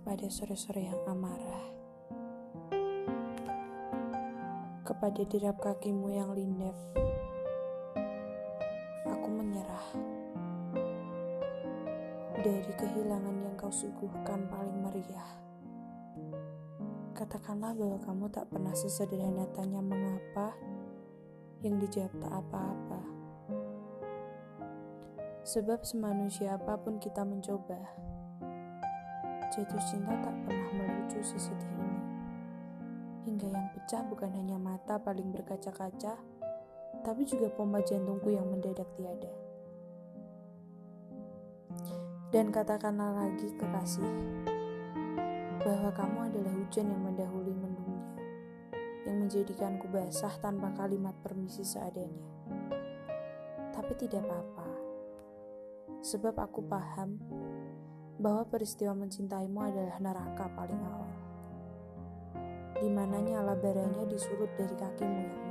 pada sore-sore yang amarah. Kepada derap kakimu yang lindap, aku menyerah. Dari kehilangan yang kau suguhkan paling meriah. Katakanlah bahwa kamu tak pernah sesederhana tanya mengapa yang dijawab tak apa-apa. Sebab semanusia apa pun kita mencoba, Jatuh cinta tak pernah melucu sesedih ini. Hingga yang pecah bukan hanya mata paling berkaca-kaca, tapi juga pompa jantungku yang mendadak tiada. Dan katakanlah lagi kekasih, bahwa kamu adalah hujan yang mendahului mendungnya, yang menjadikanku basah tanpa kalimat permisi seadanya. Tapi tidak apa-apa, sebab aku paham bahwa peristiwa mencintaimu adalah neraka paling awal. Di mana nyala baranya disulut dari kakimu yang